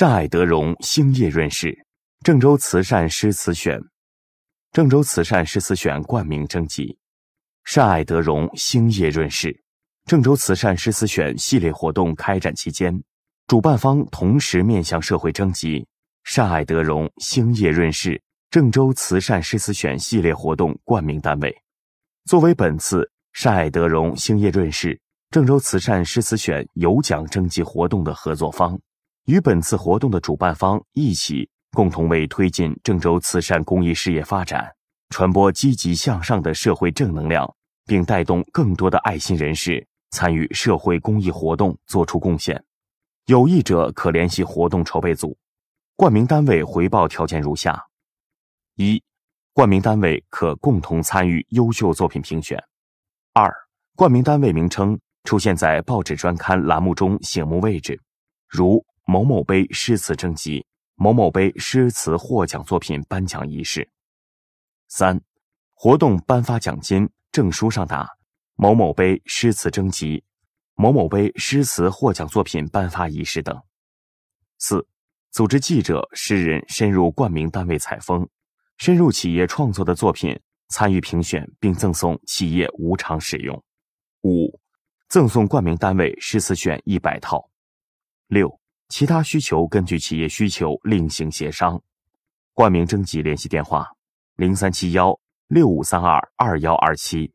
善爱德荣兴业润饰，郑州慈善诗词选，郑州慈善诗词选冠名征集，善爱德荣兴业润饰，郑州慈善诗词选系列活动开展期间，主办方同时面向社会征集。善爱德荣兴业润饰郑州慈善诗词选系列活动冠名单位，作为本次善爱德荣兴业润饰郑州慈善诗词选有奖征集活动的合作方。与本次活动的主办方一起，共同为推进郑州慈善公益事业发展、传播积极向上的社会正能量，并带动更多的爱心人士参与社会公益活动做出贡献。有意者可联系活动筹备组。冠名单位回报条件如下：一、冠名单位可共同参与优秀作品评选；二、冠名单位名称出现在报纸专刊栏目中醒目位置，如。某某杯诗词征集，某某杯诗词获奖作品颁奖仪式。三、活动颁发奖金证书上答“某某杯诗词征集，某某杯诗词获奖作品颁发仪式”等。四、组织记者、诗人深入冠名单位采风，深入企业创作的作品参与评选，并赠送企业无偿使用。五、赠送冠名单位诗词选一百套。六。其他需求根据企业需求另行协商。冠名征集联系电话：零三七幺六五三二二幺二七。